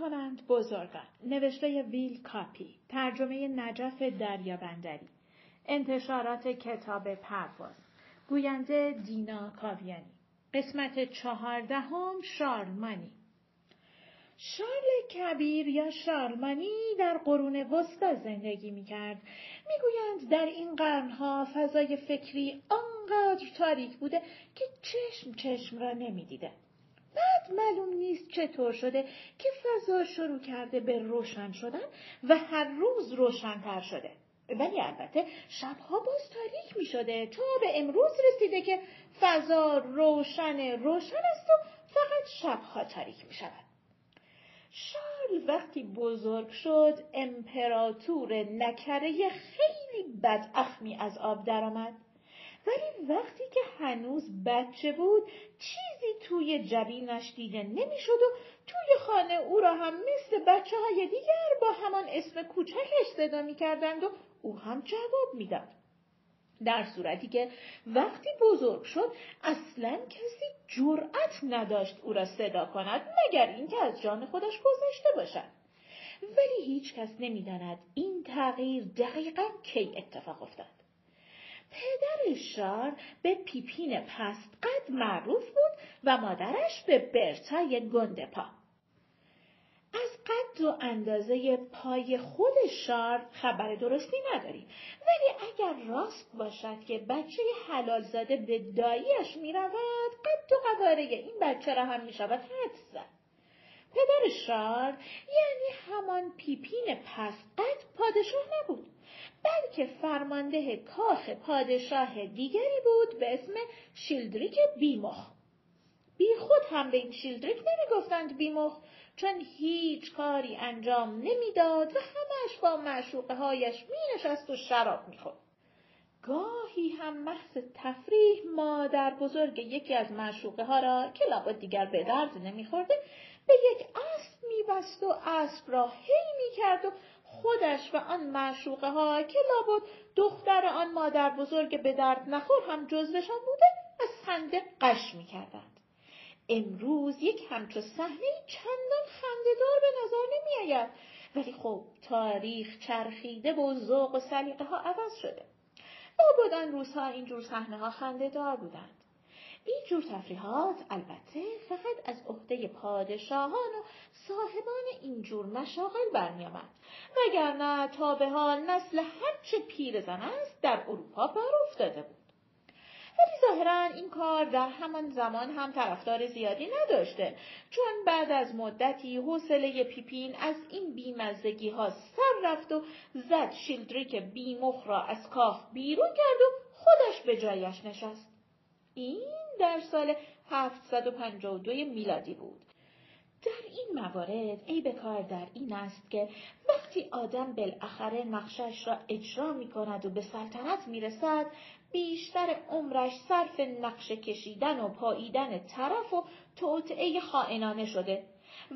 کنند بزرگان. نوشته ویل کاپی ترجمه نجف دریابندری. انتشارات کتاب پرواز. گوینده دینا کاویانی. قسمت چهاردهم شارلمانی. شارل کبیر یا شارلمانی در قرون وسطا زندگی می کرد. در این قرنها فضای فکری آنقدر تاریک بوده که چشم چشم را نمی. معلوم نیست چطور شده که فضا شروع کرده به روشن شدن و هر روز روشنتر شده. ولی البته شبها باز تاریک می شده تا به امروز رسیده که فضا روشن روشن است و فقط شبها تاریک می شود. شارل وقتی بزرگ شد امپراتور نکره خیلی بد اخمی از آب درآمد. ولی وقتی که هنوز بچه بود چیزی توی جبینش دیده نمی‌شد و توی خانه او را هم مثل بچه های دیگر با همان اسم کوچکش صدا می‌کردند و او هم جواب می‌داد. در صورتی که وقتی بزرگ شد اصلا کسی جرأت نداشت او را صدا کند مگر اینکه از جان خودش گذشته باشد. ولی هیچ کس نمی‌داند این تغییر دقیقا کی اتفاق افتاد. پدر شار به پیپین پست قد معروف بود و مادرش به برتای گنده پا. از قد و اندازه پای خود شار خبر درستی نداریم ولی اگر راست باشد که بچه حلال زاده به داییش می رود قد و قواره این بچه را هم می شود حد زد. پدر شار یعنی همان پیپین پست قد پادشاه نبود بلکه فرمانده کاخ پادشاه دیگری بود به اسم شیلدریک بیمخ. بی خود هم به این شیلدریک نمی‌گفتند بیمخ چون هیچ کاری انجام نمی‌داد و همش با معشوقه هایش می نشست و شراب می‌خورد. گاهی هم محض تفریح مادر بزرگ یکی از معشوقه ها را که لابد دیگر به درد نمیخورده به یک اسب میبست و اسب را هی می‌کرد و خودش و آن معشوقه ها که لابد دختر آن مادر بزرگ به درد نخور هم جزوشان بوده از خنده قش می کردند. امروز یک همچو صحنه چندان خندهدار به نظر نمی آید. ولی خب تاریخ چرخیده و ذوق و سلیقه ها عوض شده. لابد آن روزها اینجور صحنه ها خندهدار بودند. این جور تفریحات البته فقط از عهده پادشاهان و صاحبان اینجور مشاغل برمیآمد. وگرنه تا به حال نسل هرچه پیر زن است در اروپا بر افتاده بود. ولی ظاهرا این کار در همان زمان هم طرفدار زیادی نداشته چون بعد از مدتی حوصله پیپین از این بیمزدگی ها سر رفت و زد شیلدریک بیمخ را از کاخ بیرون کرد و خودش به جایش نشست. این در سال 752 میلادی بود. در این موارد عیب کار در این است که وقتی آدم بالاخره نقشش را اجرا می کند و به سلطنت می رسد بیشتر عمرش صرف نقش کشیدن و پاییدن طرف و توطعه خائنانه شده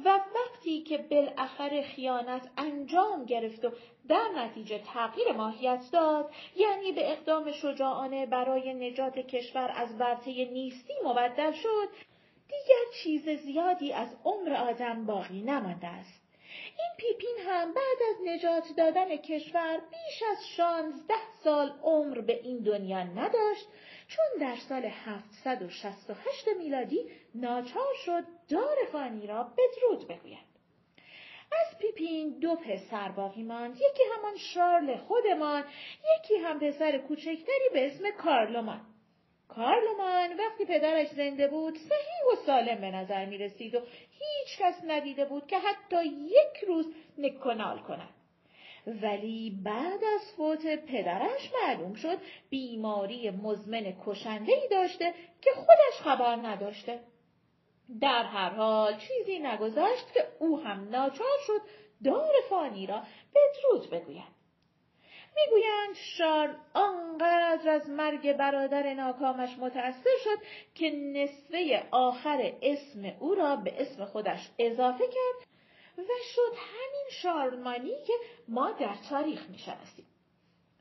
و وقتی که بالاخره خیانت انجام گرفت و در نتیجه تغییر ماهیت داد یعنی به اقدام شجاعانه برای نجات کشور از ورطه نیستی مبدل شد دیگر چیز زیادی از عمر آدم باقی نمانده است. این پیپین هم بعد از نجات دادن کشور بیش از شانزده سال عمر به این دنیا نداشت چون در سال 768 میلادی ناچار شد دار فانی را بدرود بگوید. از پیپین دو پسر باقی ماند یکی همان شارل خودمان یکی هم پسر کوچکتری به اسم کارلومان کارلومان وقتی پدرش زنده بود صحیح و سالم به نظر می رسید و هیچ کس ندیده بود که حتی یک روز نکنال کند. ولی بعد از فوت پدرش معلوم شد بیماری مزمن کشنده ای داشته که خودش خبر نداشته. در هر حال چیزی نگذاشت که او هم ناچار شد دار فانی را بدرود بگوید. می‌گویند شار آنقدر از مرگ برادر ناکامش متأثر شد که نصفه آخر اسم او را به اسم خودش اضافه کرد و شد همین شارلمانی که ما در تاریخ می‌شناسیم.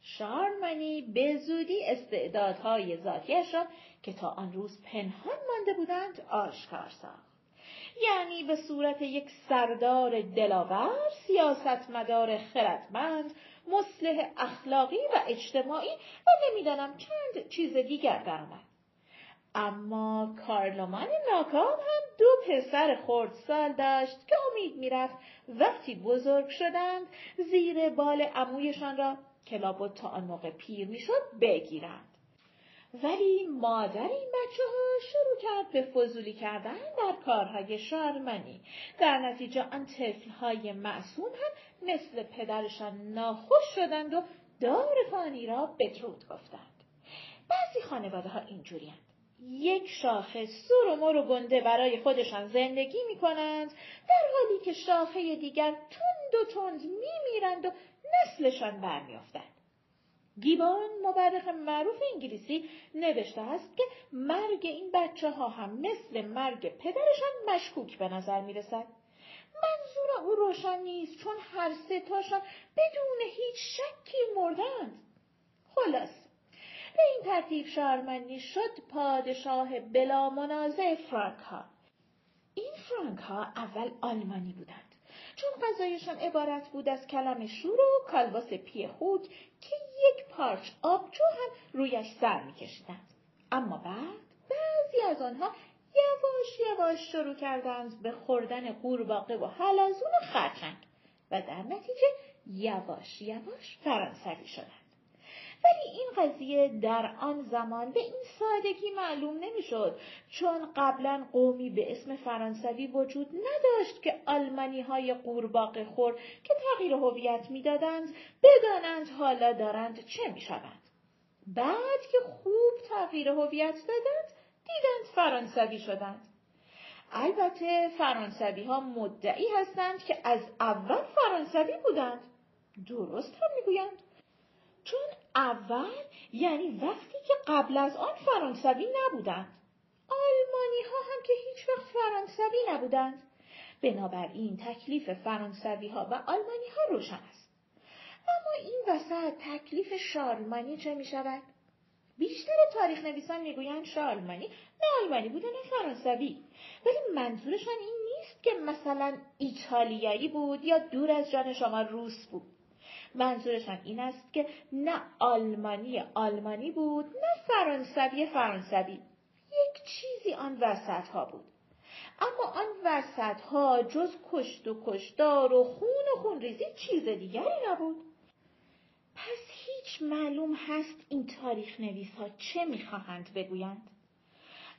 شارلمانی به زودی استعدادهای ذاتیش را که تا آن روز پنهان مانده بودند آشکار ساخت. یعنی به صورت یک سردار دلاور سیاستمدار خردمند مصلح اخلاقی و اجتماعی و نمی‌دانم چند چیز دیگر درآمد اما کارلومان ناکام هم دو پسر خردسال داشت که امید می‌رفت وقتی بزرگ شدند زیر بال عمویشان را که لابد تا آن موقع پیر می‌شد بگیرند ولی مادر این بچه ها شروع کرد به فضولی کردن در کارهای شارمنی در نتیجه آن های معصوم هم مثل پدرشان ناخوش شدند و دار فانی را بدرود گفتند. بعضی خانواده ها اینجوری یک شاخه سر و مر و گنده برای خودشان زندگی می کنند در حالی که شاخه دیگر تند و تند می میرند و نسلشان برمیافتند. گیبان مورخ معروف انگلیسی نوشته است که مرگ این بچه ها هم مثل مرگ پدرشان مشکوک به نظر می رسد. منظور او روشن نیست چون هر سه تاشان بدون هیچ شکی مردند. خلاص به این ترتیب شارمنی شد پادشاه بلا منازع فرانک ها. این فرانک ها اول آلمانی بودند. چون غذایشان عبارت بود از کلم شور و کالباس پی خوک که یک پارچ آبجو هم رویش سر میکشیدند. اما بعد بعضی از آنها یواش یواش شروع کردند به خوردن قورباغه و حلزون و خرچنگ و در نتیجه یواش یواش فرانسوی شدند. ولی این قضیه در آن زمان به این سادگی معلوم نمی‌شد چون قبلا قومی به اسم فرانسوی وجود نداشت که آلمانی های قورباغه خور که تغییر هویت می‌دادند بدانند حالا دارند چه می‌شوند. بعد که خوب تغییر هویت دادند دیدند فرانسوی شدند. البته فرانسوی ها مدعی هستند که از اول فرانسوی بودند. درست هم می‌گویند؟ چون اول یعنی وقتی که قبل از آن فرانسوی نبودند. آلمانی ها هم که هیچ وقت فرانسوی نبودند. بنابراین تکلیف فرانسوی ها و آلمانی ها روشن است. اما این وسط تکلیف شارلمانی چه می شود؟ بیشتر تاریخ نویسان می‌گویند شارلمانی نه آلمانی بوده نه فرانسوی ولی منظورشان این نیست که مثلا ایتالیایی بود یا دور از جان شما روس بود منظورشان این است که نه آلمانی آلمانی بود نه فرانسوی فرانسوی. یک چیزی آن وسط ها بود. اما آن وسط ها جز کشت و کشتار و خون و خون ریزی چیز دیگری نبود. پس هیچ معلوم هست این تاریخ نویس ها چه می‌خواهند بگویند؟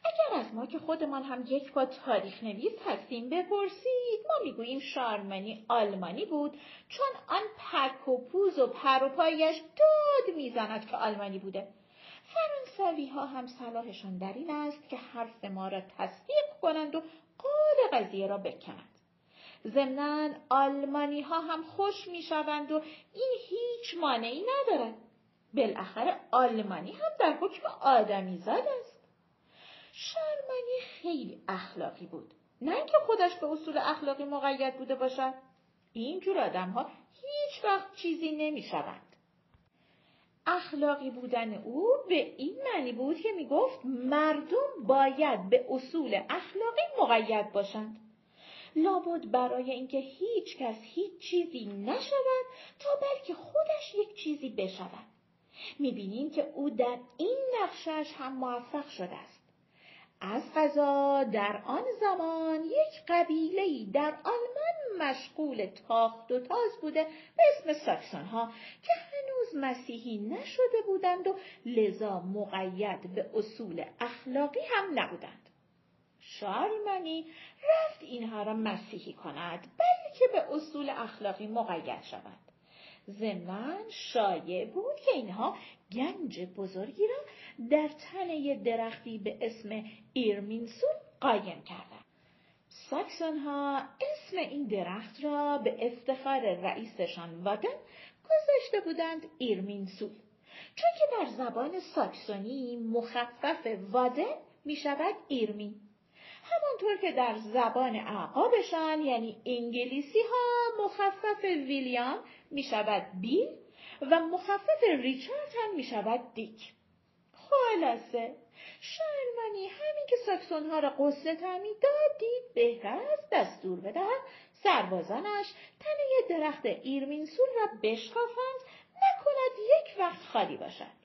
اگر از ما که خودمان هم یک با تاریخ نویس هستیم بپرسید ما می‌گوییم شارمنی آلمانی بود چون آن پک و پوز و پر و پایش داد می‌زند که آلمانی بوده. فرانسوی ها هم صلاحشان در این است که حرف ما را تصدیق کنند و قال قضیه را بکنند ضمنا آلمانی ها هم خوش می‌شوند و این هیچ مانعی ندارد. بالاخره آلمانی هم در حکم آدمی زاد است. شرمنی خیلی اخلاقی بود نه اینکه خودش به اصول اخلاقی مقید بوده باشد اینجور آدم ها هیچ وقت چیزی نمی شوند. اخلاقی بودن او به این معنی بود که می گفت مردم باید به اصول اخلاقی مقید باشند. لابد برای اینکه هیچ کس هیچ چیزی نشود تا بلکه خودش یک چیزی بشود. می‌بینیم که او در این نقشش هم موفق شده است. از غذا در آن زمان یک قبیله در آلمان مشغول تاخت و تاز بوده به اسم ساکسون ها که هنوز مسیحی نشده بودند و لذا مقید به اصول اخلاقی هم نبودند. شارلمانی رفت اینها را مسیحی کند بلکه به اصول اخلاقی مقید شود. ضمنا شایع بود که اینها گنج بزرگی را در تنه درختی به اسم ایرمینسول قایم کردند. ساکسون ها اسم این درخت را به افتخار رئیسشان وادن گذاشته بودند ایرمینسول چون که در زبان ساکسونی مخفف وادن می شود ایرمین همانطور که در زبان اعقابشان یعنی انگلیسی ها مخفف ویلیام می شود بیل و مخفف ریچارد هم می شود دیک. خلاصه شرمنی همین که ساکسونها را قصه تعمید داد دید بهتر است دستور بدهد سربازانش تنه درخت ایرمینسول را بشکافند. نکند یک وقت خالی باشد.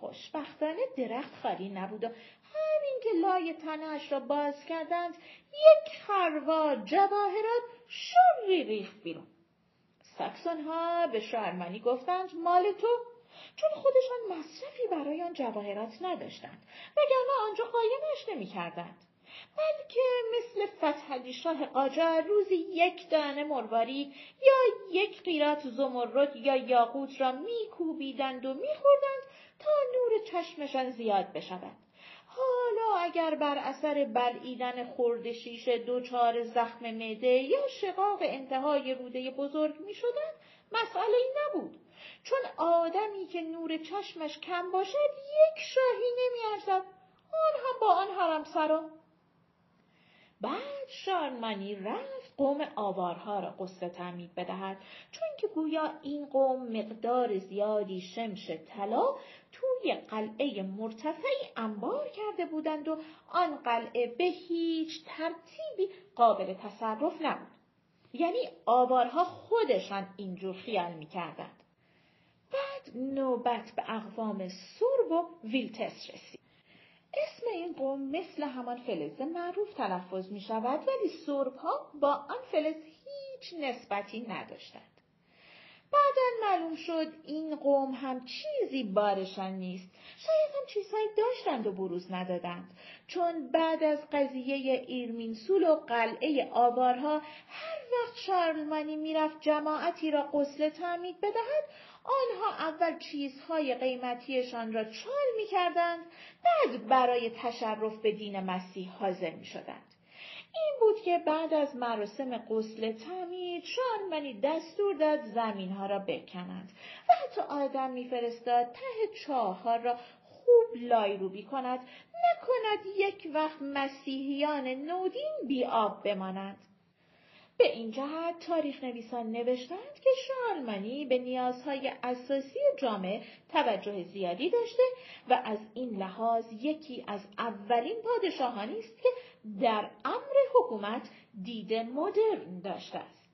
خوشبختانه درخت خالی نبود و همین که لای تنهاش را باز کردند یک خروا جواهرات شری ریخت بیرون. ساکسون ها به شارمانی گفتند مال تو؟ چون خودشان مصرفی برای آن جواهرات نداشتند وگرنه آنجا قایمش نمی‌کردند. بلکه مثل فتحعلی شاه قاجار روزی یک دانه مرواری یا یک قیرات زمرد یا یاقوت را میکوبیدند و میخوردند تا نور چشمشان زیاد بشود. حالا اگر بر اثر بلعیدن خورد شیشه دچار زخم معده یا شقاق انتهای روده بزرگ می شدن مسئله ای نبود. چون آدمی که نور چشمش کم باشد یک شاهی نمی ارزد آن هم با آن حرم سرا بعد شارمانی رفت قوم آوارها را قصه تعمید بدهد. چون که گویا این قوم مقدار زیادی شمش طلا توی قلعه مرتفعی انبار کرده بودند و آن قلعه به هیچ ترتیبی قابل تصرف نبود. یعنی آوارها خودشان اینجور خیال می‌کردند. بعد نوبت به اقوام سرب و ویلتس رسید. اسم این قوم مثل همان فلز معروف تلفظ می شود ولی سرب ها با آن فلز هیچ نسبتی نداشتند. بعدا معلوم شد این قوم هم چیزی بارشان نیست شاید هم چیزهایی داشتند و بروز ندادند. چون بعد از قضیه ایرمینسول و قلعه آوارها هر وقت شارلمانی می‌رفت جماعتی را قسل تعمید بدهد آنها اول چیزهای قیمتیشان را چال می‌کردند بعد برای تشرف به دین مسیح حاضر می‌شدند. این بود که بعد از مراسم قسل تعمید شارمنی دستور داد زمین ها را بکنند و حتی آدم میفرستاد ته چاه را خوب لایروبی کند نکند یک وقت مسیحیان نودین بی آب بمانند. به این جهت تاریخ نویسان نوشتند که شارلمانی به نیازهای اساسی جامعه توجه زیادی داشته و از این لحاظ یکی از اولین پادشاهانی است که در امر حکومت دید مدرن داشته است.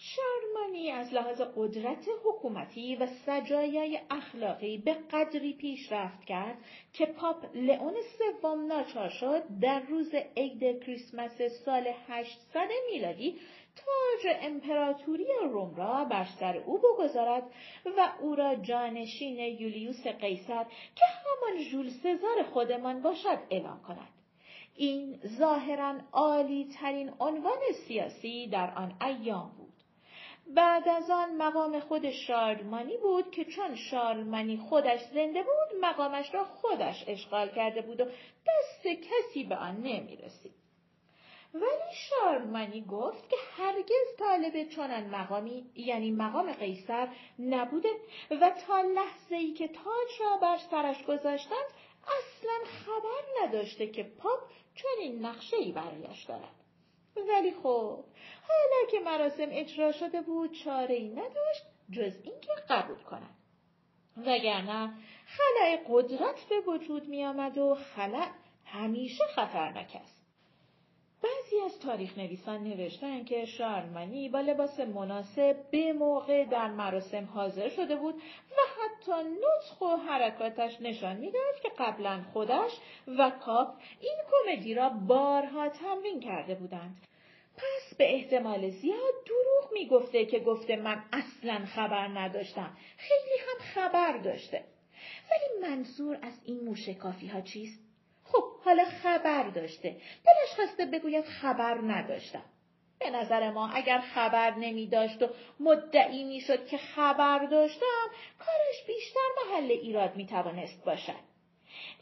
شارمانی از لحاظ قدرت حکومتی و سجایای اخلاقی به قدری پیشرفت کرد که پاپ لئون سوم ناچار شد در روز عید کریسمس سال 800 میلادی تاج امپراتوری روم را بر سر او بگذارد و او را جانشین یولیوس قیصر که همان ژول سزار خودمان باشد اعلام کند. این ظاهرا عالی ترین عنوان سیاسی در آن ایام بود. بعد از آن مقام خود شارلمانی بود که چون شارلمانی خودش زنده بود مقامش را خودش اشغال کرده بود و دست کسی به آن نمی رسید. ولی شارلمانی گفت که هرگز طالب چنان مقامی یعنی مقام قیصر نبوده و تا لحظه ای که تاج را بر سرش گذاشتند اصلا خبر نداشته که پاپ چنین نقشه ای برایش دارد. ولی خب حالا که مراسم اجرا شده بود چاره ای نداشت جز اینکه قبول کند. وگرنه خلع قدرت به وجود می آمد و خلع همیشه خطرناک است. بعضی از تاریخ نویسان نوشتن که شارمانی با لباس مناسب به موقع در مراسم حاضر شده بود و حتی نطخ و حرکاتش نشان می‌داد که قبلا خودش و کاپ این کمدی را بارها تمرین کرده بودند. پس به احتمال زیاد دروغ می‌گفته که گفته من اصلا خبر نداشتم. خیلی هم خبر داشته. ولی منظور از این موشکافی ها چیست؟ خب حالا خبر داشته دلش خواسته بگوید خبر نداشتم به نظر ما اگر خبر نمی داشت و مدعی می شد که خبر داشتم کارش بیشتر محل ایراد می توانست باشد.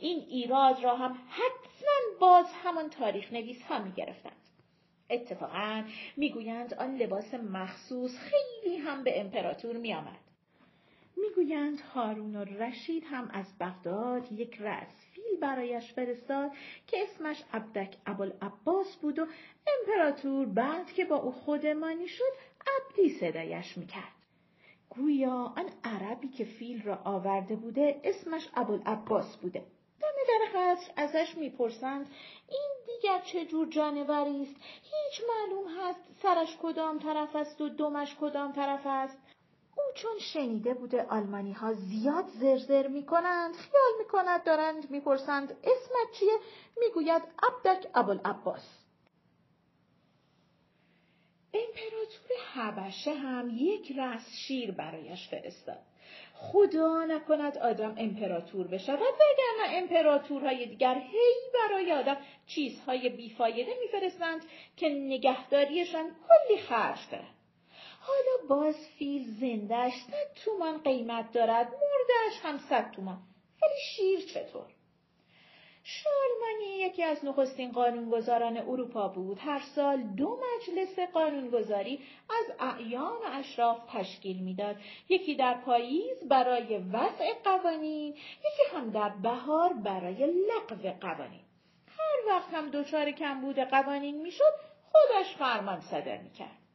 این ایراد را هم حتما باز همان تاریخ نویس ها می گرفتند. اتفاقا می‌گویند آن لباس مخصوص خیلی هم به امپراتور می آمد. می‌گویند هارون و رشید هم از بغداد یک رأس برایش فرستاد که اسمش عبدک ابوالعباس بود و امپراتور بعد که با او خودمانی شد عبدی صدایش می‌کرد. گویا آن عربی که فیل را آورده بوده اسمش ابوالعباس بوده. دم در قصر ازش می‌پرسند این دیگر چه جور جانوری است؟ هیچ معلوم هست سرش کدام طرف است و دمش کدام طرف است؟ چون شنیده بوده آلمانی ها زیاد زرزر می کنند خیال می کند دارند می‌پرسند اسمت چیه؟ می‌گوید عبدک ابوالعباس. امپراتور حبشه هم یک رس شیر برایش فرستاد. خدا نکند آدم امپراتور بشود وگرنه امپراتورهای دیگر هی برای آدم چیزهای بیفایده میفرستند که نگهداریشان کلی خرج دارد. حالا باز فیل زندهش صد تومان قیمت دارد مردهش هم صد تومان ولی شیر چطور شارلمانی یکی از نخستین قانونگذاران اروپا بود. هر سال دو مجلس قانونگذاری از اعیان و اشراف تشکیل می‌داد. یکی در پاییز برای وضع قوانین، یکی هم در بهار برای لغو قوانین. هر وقت هم دچار کمبود قوانین می‌شد، خودش فرمان صادر می‌کرد.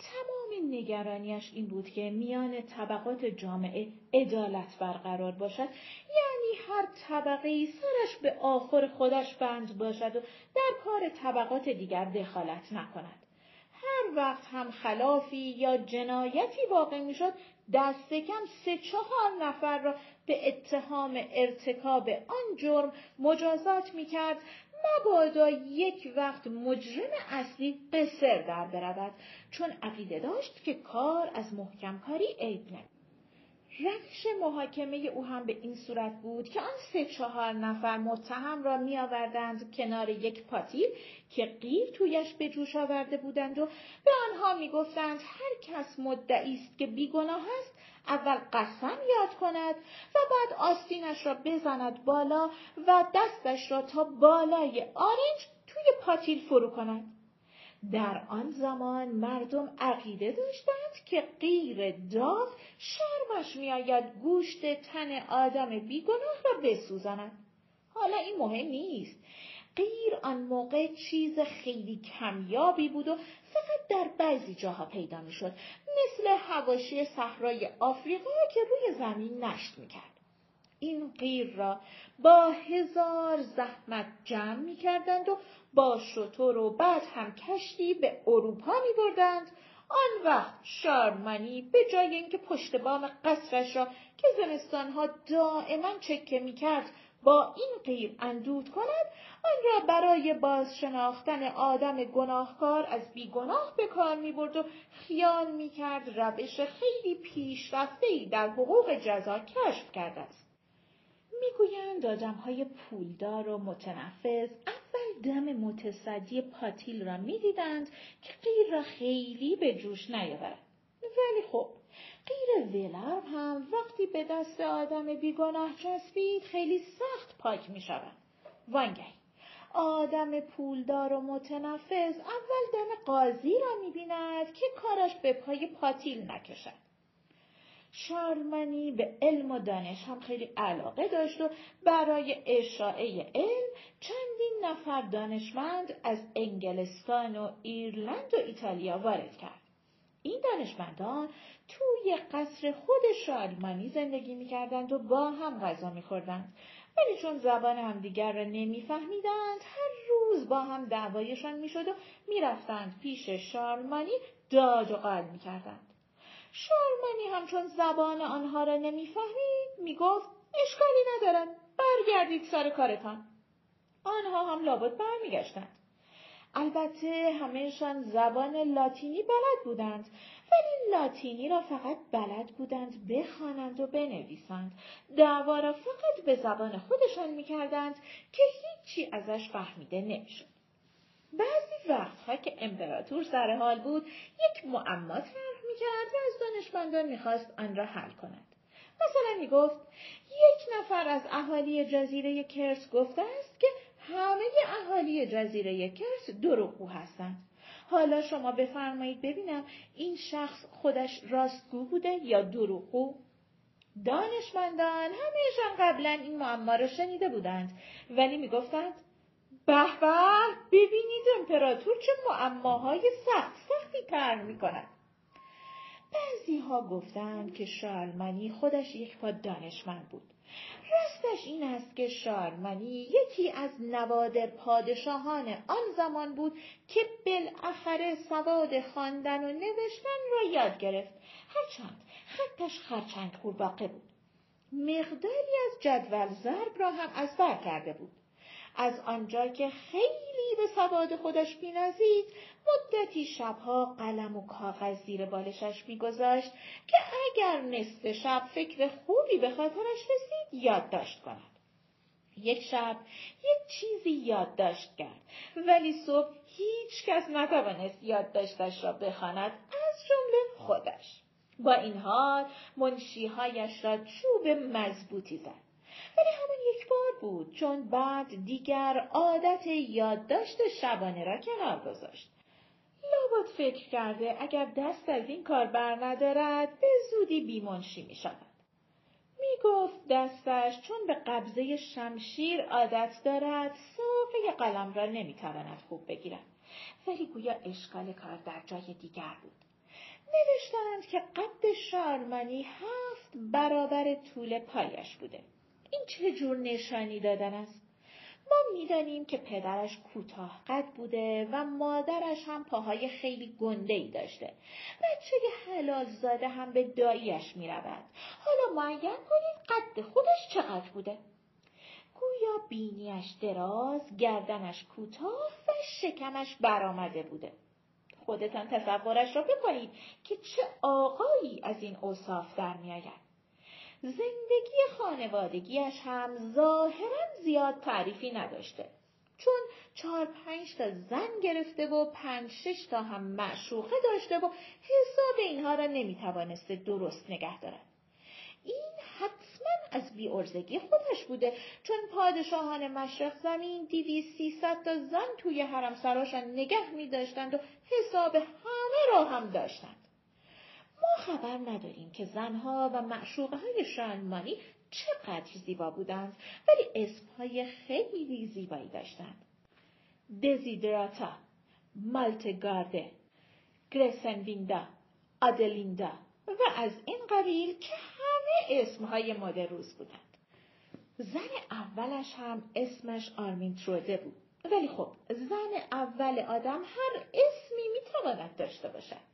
تمام نگرانیش این بود که میان طبقات جامعه عدالت برقرار باشد. یعنی هر طبقه سرش به آخر خودش بند باشد و در کار طبقات دیگر دخالت نکند. هر وقت هم خلافی یا جنایتی واقع می‌شد دست کم سه چهار نفر را به اتهام ارتکاب آن جرم مجازات می‌کرد. مبادا یک وقت مجرم اصلی قصر در برود چون عقیده داشت که کار از محکم کاری عیب روش محاکمه او هم به این صورت بود که آن سه چهار نفر متهم را می آوردند کنار یک پاتیل که قیر تویش به جوش آورده بودند و به آنها می گفتند هر کس مدعی است که بیگناه است اول قسم یاد کند و بعد آستینش را بزند بالا و دستش را تا بالای آرنج توی پاتیل فرو کند. در آن زمان مردم عقیده داشتند که غیر داغ شرمش میآید گوشت تن آدم بیگناه را بسوزاند. حالا این مهم نیست. غیر آن موقع چیز خیلی کمیابی بود و فقط در بعضی جاها پیدا می‌شد مثل هواشی صحرای آفریقا که روی زمین نشت می‌کرد این غیر را با هزار زحمت جمع می‌کردند و با شطور و بعد هم کشتی به اروپا میبردند آن وقت شارمانی به جای اینکه پشت بام قصرش را که زمستانها دائما چکه می‌کرد با این غیر اندود کند آن را برای بازشناختن آدم گناهکار از بیگناه به کار می برد و خیال می کرد روش خیلی پیشرفته در حقوق جزا کشف کرده است. می‌گویند آدمهای پولدار و متنفذ اول دم متصدی پاتیل را می‌دیدند که غیر را خیلی به جوش نیاورد ولی خب غیر ولرم هم وقتی به دست آدم بیگناه چسبید خیلی سخت پاک می شود. وانگهی آدم پولدار و متنفذ اول دم قاضی را می بیند که کارش به پای پاتیل نکشد. شارلمانی به علم و دانش هم خیلی علاقه داشت و برای اشاعه علم چندین نفر دانشمند از انگلستان و ایرلند و ایتالیا وارد کرد. این دانشمندان توی قصر خود شارلمانی زندگی می‌کردند و با هم غذا میخوردند ولی چون زبان همدیگر را نمیفهمیدند هر روز با هم دعوایشان می‌شد و می‌رفتند پیش شارلمانی داد و قال می‌کردند شارمانی همچون زبان آنها را نمی‌فهمید. می‌گفت اشکالی ندارد برگردید سر کارتان. آنها هم لابد برمیگشتند البته همهشان زبان لاتینی بلد بودند ولی لاتینی را فقط بلد بودند بخوانند و بنویسند. دعوا را فقط به زبان خودشان می‌کردند که هیچی ازش فهمیده نمی‌شد. بعضی وقتها که امپراتور سر حال بود یک معما می‌کرد و از دانشمندان می‌خواست آن را حل کند. مثلا می‌گفت یک نفر از اهالی جزیره کرس گفته است که همه اهالی جزیره کرس دروغگو هستند. حالا شما بفرمایید ببینم این شخص خودش راستگو بوده یا دروغگو؟ دانشمندان همیشان قبلا این معما را شنیده بودند ولی می‌گفتند به به ببینید امپراتور چه معماهای سخت سختی طرح می‌کند بعضی ها گفتند که شارلمانی خودش یک پا دانشمند بود. راستش این است که شارلمانی یکی از نوادر پادشاهان آن زمان بود که بالاخره سواد خواندن و نوشتن را یاد گرفت. هرچند خطش خرچنگ قورباغه بود. مقداری از جدول ضرب را هم از بر کرده بود. از آنجا که خیلی به سواد خودش بینازید مدتی شبها قلم و کاغذ زیر بالشش میگذاشت که اگر نصف شب فکر خوبی به خاطرش رسید یادداشت کند. یک شب یک چیزی یادداشت کرد ولی صبح هیچ کس نتوانست یادداشتش را بخواند از جمله خودش. با این حال منشیهایش را چوب مضبوطی زد. ولی همون یک بار بود چون بعد دیگر عادت یادداشت شبانه را کنار گذاشت لابد فکر کرده اگر دست از این کار بر ندارد به زودی بیمنشی می شود. می گفت دستش چون به قبضه شمشیر عادت دارد صافه قلم را نمی تواند خوب بگیرد. ولی گویا اشکال کار در جای دیگر بود. نوشتند که قد شارمانی هفت برابر طول پایش بوده. چه جور نشانی دادن است؟ ما می‌دانیم که پدرش کوتاه قد بوده و مادرش هم پاهای خیلی گنده ای داشته. بچه حلال زاده هم به داییش می رود. حالا معین کنید قد خودش چقدر بوده. گویا بینیش دراز، گردنش کوتاه و شکمش برآمده بوده. خودتان تصورش را بکنید که چه آقایی از این اوصاف در میآید. زندگی خانوادگیش هم ظاهرا زیاد تعریفی نداشته. چون چهار پنج تا زن گرفته و پنج شش تا هم معشوقه داشته و حساب اینها را نمی‌توانسته درست نگه دارد. این حتما از بیارزگی خودش بوده چون پادشاهان مشرق زمین دیوی سیصد تا زن توی حرم سراشان نگه می داشتند و حساب همه را هم داشتند. ما خبر نداریم که زنها و معشوقه های شانمانی چقدر زیبا بودند ولی اسمهای خیلی زیبایی داشتند. دزیدراتا، مالتگارده، گرسنویندا، آدلیندا و از این قبیل که همه اسمهای روز بودند. زن اولش هم اسمش آرمین تروده بود. ولی خب زن اول آدم هر اسمی می‌تواند داشته باشد.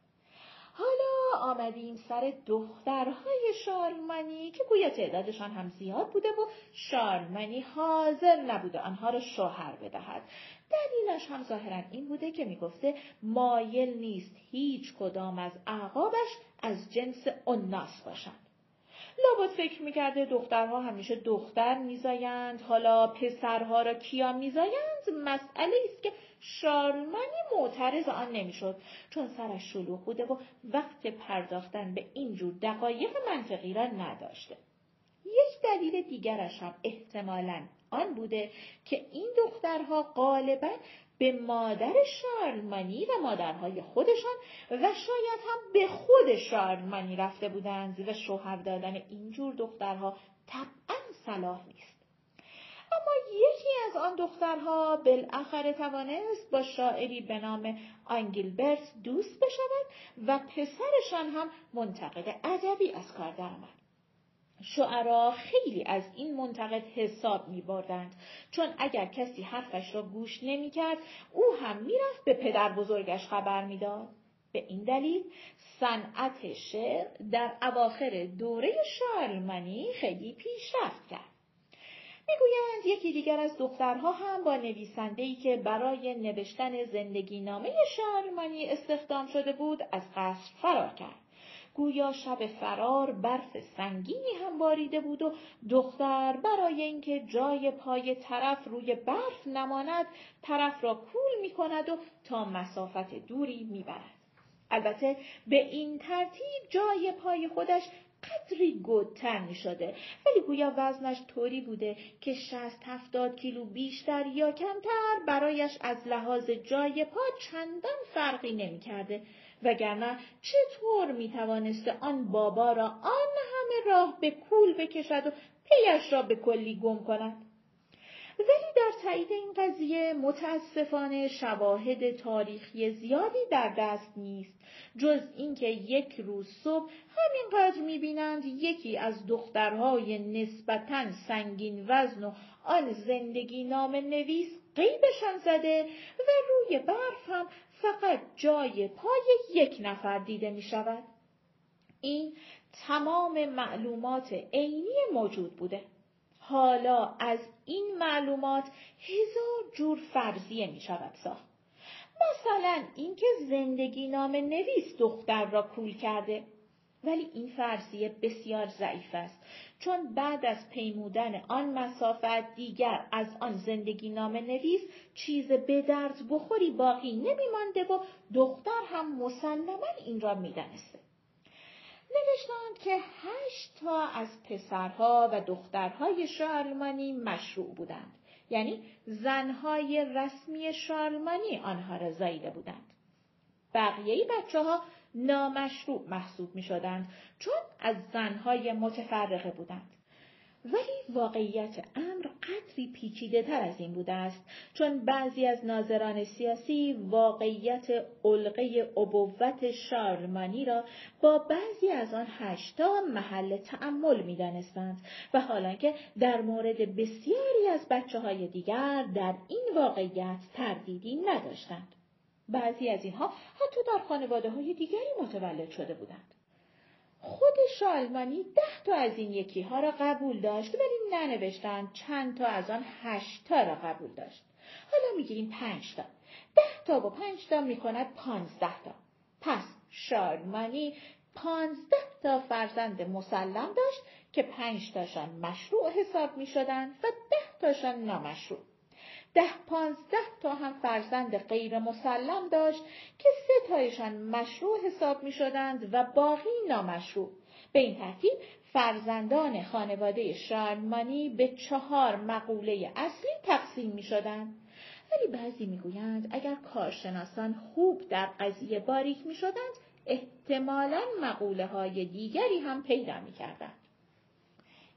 حالا آمدیم سر دخترهای شارلمانی که گویا تعدادشان هم زیاد بوده و شارلمانی حاضر نبوده آنها را شوهر بدهد. دلیلش هم ظاهرا این بوده که می‌گفته مایل نیست هیچ کدام از اعقابش از جنس اوناس باشند. لابد فکر می‌کرده دخترها همیشه دختر میزایند. حالا پسرها را کیا میزایند؟ مسئله است که شارلمانی معترض آن نمی‌شد. چون سرش شلوغ بوده و وقت پرداختن به اینجور دقایق منطقی را نداشته. یک دلیل دیگرش هم احتمالا آن بوده که این دخترها غالبا به مادر شارلمانی و مادرهای خودشان و شاید هم به خود شارلمانی رفته بودند و شوهر دادن اینجور دخترها طبعا صلاح نیست. اما یکی از آن دخترها بالاخره توانست با شاعری به نام آنگیلبرت دوست بشود و پسرشان هم منتقد ادبی از کار درآمد. شعرا خیلی از این منتقد حساب می بردند چون اگر کسی حرفش را گوش نمی کرد او هم می‌رفت به پدر بزرگش خبر می‌داد. به این دلیل صنعت شعر در اواخر دوره شارلمانی خیلی پیشرفت کرد. می‌گویند یکی دیگر از دخترها هم با نویسنده‌ای که برای نوشتن زندگی نامه شارلمانی استخدام شده بود از قصر فرار کرد. گویا شب فرار برف سنگینی هم باریده بود و دختر برای اینکه جای پای طرف روی برف نماند طرف را کول می کند و تا مسافت دوری می برد. البته به این ترتیب جای پای خودش قدری گودتر می شده ولی گویا وزنش طوری بوده که شست هفتاد کیلو بیشتر یا کمتر برایش از لحاظ جای پا چندان فرقی نمی کرده وگرنه چطور می توانسته آن بابا را آن همه راه به کول بکشد و پیش را به کلی گم کند؟ ولی در تایید این قضیه متاسفانه شواهد تاریخی زیادی در دست نیست. جز اینکه یک روز صبح همینقدر می‌بینند یکی از دخترهای نسبتا سنگین وزن و آن زندگی نام نویس قیبشان زده و روی برف هم فقط جای پای یک نفر دیده می شود. این تمام معلومات عینی موجود بوده. حالا از این معلومات هزار جور فرضیه می شود ساخت. مثلا اینکه زندگی نام نویس دختر را کول کرده ولی این فرضیه بسیار ضعیف است. چون بعد از پیمودن آن مسافت دیگر از آن زندگی نام نویس چیز به درد بخوری باقی نمیمانده و دختر هم مسلما این را می‌دانسته. نوشتند که هشت تا از پسرها و دخترهای شارلمانی مشروع بودند. یعنی زنهای رسمی شارلمانی آنها را زایده بودند. بقیه بچه ها نامشروع محسوب می شدند چون از زنهای متفرقه بودند. ولی واقعیت امر قدری پیچیده تر از این بوده است چون بعضی از ناظران سیاسی واقعیت علقه ابوت شارلمانی را با بعضی از آن هشتا محل تعمل می دانستند و حالا که در مورد بسیاری از بچه های دیگر در این واقعیت تردیدی نداشتند. بعضی از اینها حتی در خانواده های دیگری متولد شده بودند. خود شالمانی ده تا از این یکی ها را قبول داشت ولی ننوشتند چند تا از آن هشت تا را قبول داشت. حالا می‌گیریم پنج تا. ده تا و پنج تا می‌کند پانزده تا. پس شالمانی پانزده تا فرزند مسلم داشت که پنج تاشان مشروع حساب می شدند و ده تاشان نامشروع. ده پانزده تا هم فرزند غیر مسلم داشت که سه تایشان مشروع حساب می شدند و باقی نامشروع. به این ترتیب فرزندان خانواده شارمانی به چهار مقوله اصلی تقسیم می شدند. ولی بعضی می‌گویند اگر کارشناسان خوب در قضیه باریک می شدند احتمالا مقوله های دیگری هم پیدا می کردند.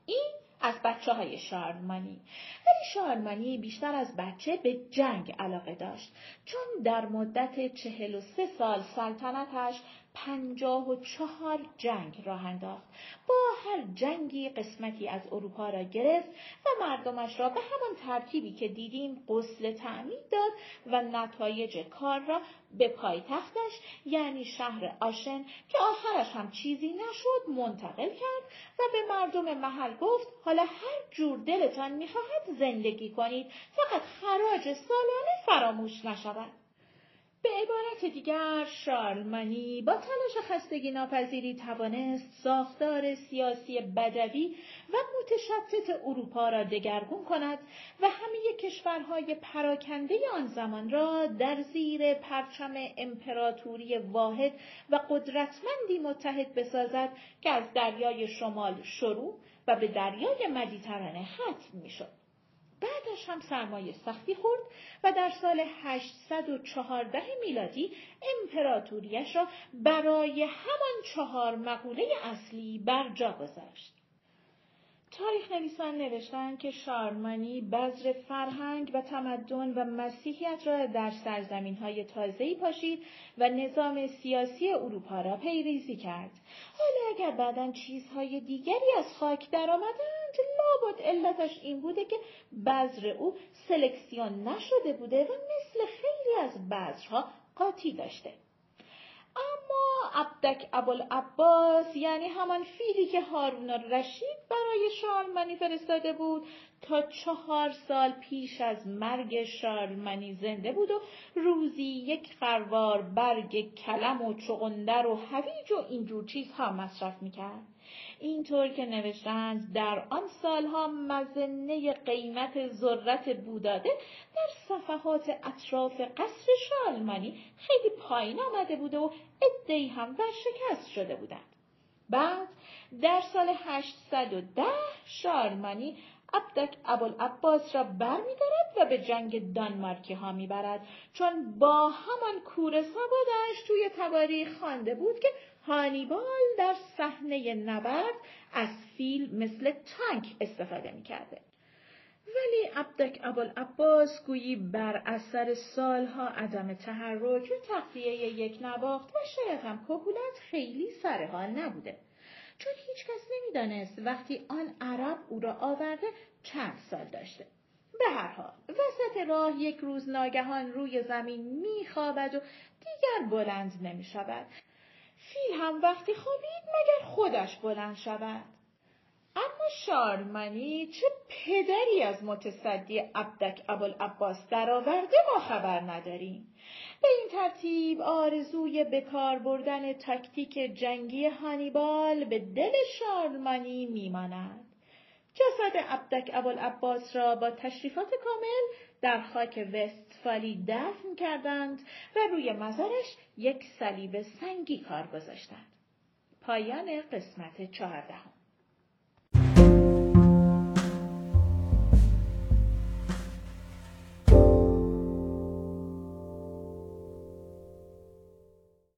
این از بچه های شارمانی. ولی شارمانی بیشتر از بچه به جنگ علاقه داشت. چون در مدت چهل و سه سال سلطنتش پنجاه و چهار جنگ راه انداخت. با هر جنگی قسمتی از اروپا را گرفت و مردمش را به همان ترتیبی که دیدیم غسل تعمید داد و نتایج کار را به پایتختش یعنی شهر آشن که آخرش هم چیزی نشد منتقل کرد و به مردم محل گفت حالا هر جور دلتان می‌خواهد زندگی کنید فقط خراج سالانه فراموش نشود به عبارت دیگر شارلمانی با تلاش خستگی ناپذیری توانست ساختار سیاسی بدوی و متشتت اروپا را دگرگون کند و همه کشورهای پراکنده آن زمان را در زیر پرچم امپراتوری واحد و قدرتمندی متحد بسازد که از دریای شمال شروع و به دریای مدیترانه ختم می‌شد. بعدش هم سرمایه سختی خورد و در سال 814 میلادی امپراتوریش را برای همان چهار مقوله اصلی بر جا گذاشت. تاریخ نویسان نوشتند که شارمانی بذر فرهنگ و تمدن و مسیحیت را در سرزمین های تازهی پاشید و نظام سیاسی اروپا را پیریزی کرد. حالا اگر بعدا چیزهای دیگری از خاک درآمدند لابد علتش این بوده که بذر او سلکسیون نشده بوده و مثل خیلی از بذرها قاطی داشته. اما عبدک ابوالعباس یعنی همان فیلی که هارون رشید برای شارلمانی فرستاده بود تا چهار سال پیش از مرگ شارلمانی زنده بود و روزی یک خروار برگ کلم و چغندر و هویج و اینجور چیزها مصرف می‌کرد. اینطور که نوشتند در آن سالها مزنه قیمت ذرت بوداده در صفحات اطراف قصر شالمانی خیلی پایین آمده بوده و ادهی هم شکست شده بودند. بعد در سال 810 شارمانی عبدک ابوالعباس را برمیدارد و به جنگ دانمارکی ها می‌برد چون با همان کور سابادش توی تواریخ خوانده بود که هانیبال در صحنه نبرد از فیل مثل تانک استفاده می‌کرده. ولی عبدک ابوالعباس گویی بر اثر سالها عدم تحرک و تخلیه یک نواخت و شاید هم کهولت خیلی سر حال نبوده. چون هیچکس نمی‌دانست وقتی آن عرب او را آورده چند سال داشته. به هر حال وسط راه یک روز ناگهان روی زمین میخوابد و دیگر بلند نمی شود. فیل هم وقتی خوابید مگر خودش بلند شود. اما شارلمانی چه پدری از متصدی عبدک ابوالعباس درآورده ما خبر نداریم به این ترتیب آرزوی بکار بردن تاکتیک جنگی هانیبال به دل شارلمانی میماند جسد عبدک ابوالعباس را با تشریفات کامل در خاک وستفالی دفن کردند و روی مزارش یک صلیب سنگی کار گذاشتند. پایان قسمت چهاردهم